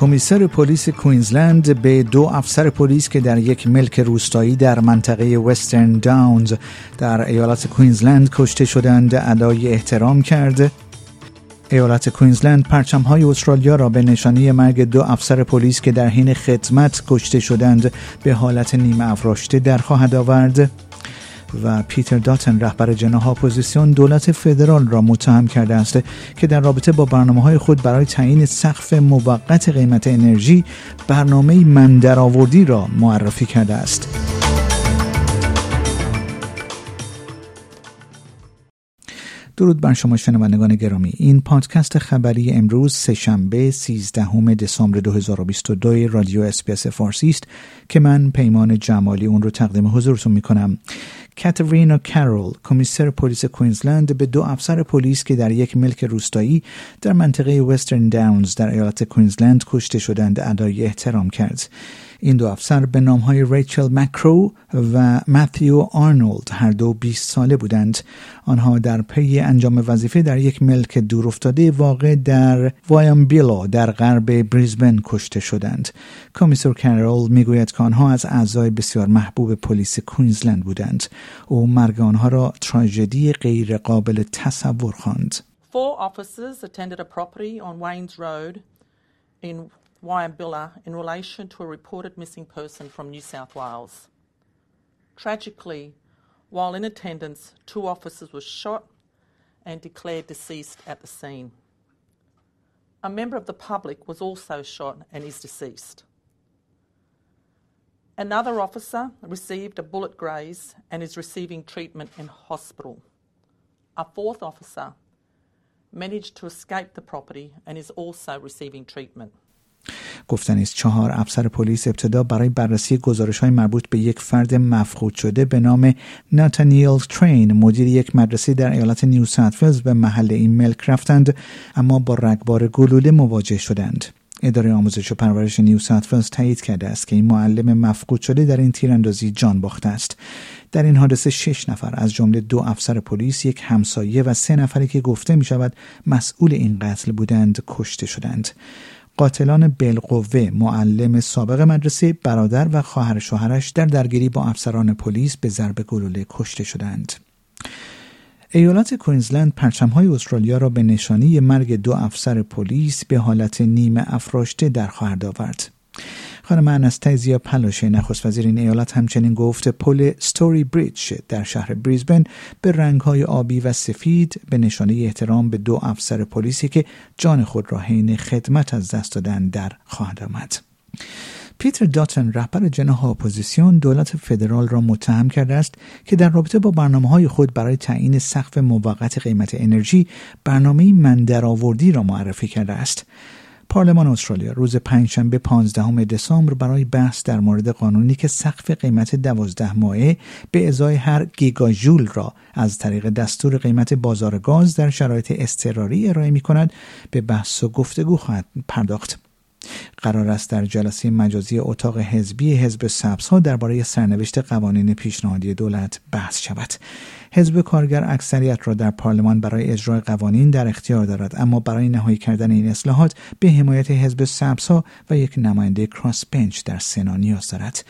کمیسر پلیس کوینزلند به دو افسر پلیس که در یک ملک روستایی در منطقه وسترن داونز در ایالت کوینزلند کشته شدند ادای احترام کرد. ایالت کوینزلند پرچم های استرالیا را به نشانی مرگ دو افسر پلیس که در حین خدمت کشته شدند به حالت نیمه افراشته در خواهد آورد. و پیتر داتن رهبر جناح اپوزیسیون دولت فدرال را متهم کرده است که در رابطه با برنامه های خود برای تعیین سقف موقت قیمت انرژی برنامه من درآوردی را معرفی کرده است. درود بر شما شنوندگان گرامی این پادکست خبری امروز سهشنبه 13 دسامبر 2022 رادیو SBS فارسی است که من پیمان جمالی اون رو تقدیم حضورتون می کنم کاترینا کارول کمیسر پلیس کوینزلند به دو افسر پلیس که در یک ملک روستایی در منطقه وسترن داونز در ایالت کوینزلند کشته شدند ادای احترام کرد. این دو افسر به نامهای ریچل مکرو و متیو آرنولد هر دو 20 ساله بودند. آنها در پی انجام وظیفه در یک ملک دورافتاده واقع در وایامبیلو در غرب بریزبن کشته شدند. کمیسر کارول می‌گوید که آنها از اعضای بسیار محبوب پلیس کوینزلند بودند. او مرگ آنها را تراژدی غیر قابل تصور خواند Four officers attended a property on Waynes Road in Wyambilla in relation to a reported missing person from New South Wales. Tragically, while in attendance, two officers were shot and declared deceased at the scene. A member of the public was also shot and is deceased. Another officer received a bullet graze and is receiving treatment in hospital. A fourth officer managed to escape the property and is also receiving treatment. گفتن است چهار افسر پلیس ابتدا برای بررسی گزارش های مربوط به یک فرد مفقود شده به نام ناتانیل ترین مدیر یک مدرسه در ایالت نیو ساوت به محل این ملک رفتند اما با رگبار گلوله مواجه شدند اداره آموزش و پرورش نیو ساوت تایید کرده است که این معلم مفقود شده در این تیراندازی جان باخته است. در این حادثه شش نفر از جمله دو افسر پلیس یک همسایه و سه نفری که گفته می شود مسئول این قتل بودند کشته شدند. قاتلان بالقوه معلم سابق مدرسه برادر و خواهر شوهرش در درگیری با افسران پلیس به ضرب گلوله کشته شدند. ایالت کوینزلند پرچمهای استرالیا را به نشانی مرگ دو افسر پلیس به حالت نیمه افراشته در خواهد آورد خانم انستیزیا پلاشه نخست وزیر این ایالت همچنین گفت پل ستوری بریدج در شهر بریزبن به رنگهای آبی و سفید به نشانه احترام به دو افسر پلیسی که جان خود را حین خدمت از دست دادن در خواهد آمد. پیتر داتن رهبر جناح اپوزیسیون دولت فدرال را متهم کرده است که در رابطه با برنامه های خود برای تعیین سقف موقت قیمت انرژی برنامه من درآوردی را معرفی کرده است پارلمان استرالیا روز پنجشنبه 15 دسامبر برای بحث در مورد قانونی که سقف قیمت دوازده ماهه به ازای هر گیگاژول را از طریق دستور قیمت بازار گاز در شرایط اضطراری ارائه می کند به بحث و گفتگو خواهد پرداخت. قرار است در جلسه مجازی اتاق حزبی حزب سبزها درباره سرنوشت قوانین پیشنهادی دولت بحث شود. حزب کارگر اکثریت را در پارلمان برای اجرای قوانین در اختیار دارد اما برای نهایی کردن این اصلاحات به حمایت حزب سبزها و یک نماینده کراس بنچ در سنا نیاز دارد.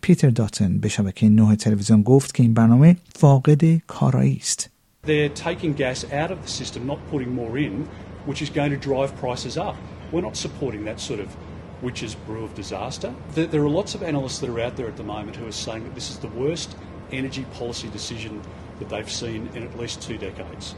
پیتر داتن به شبکه نه تلویزیون گفت که این برنامه فاقد کارایی است. They're taking gas out of the system, not putting more in, which is going to drive prices up. We're not supporting that sort of witch's brew of disaster. There are lots of analysts that are out there at the moment who are saying that this is the worst energy policy decision that they've seen in at least two decades.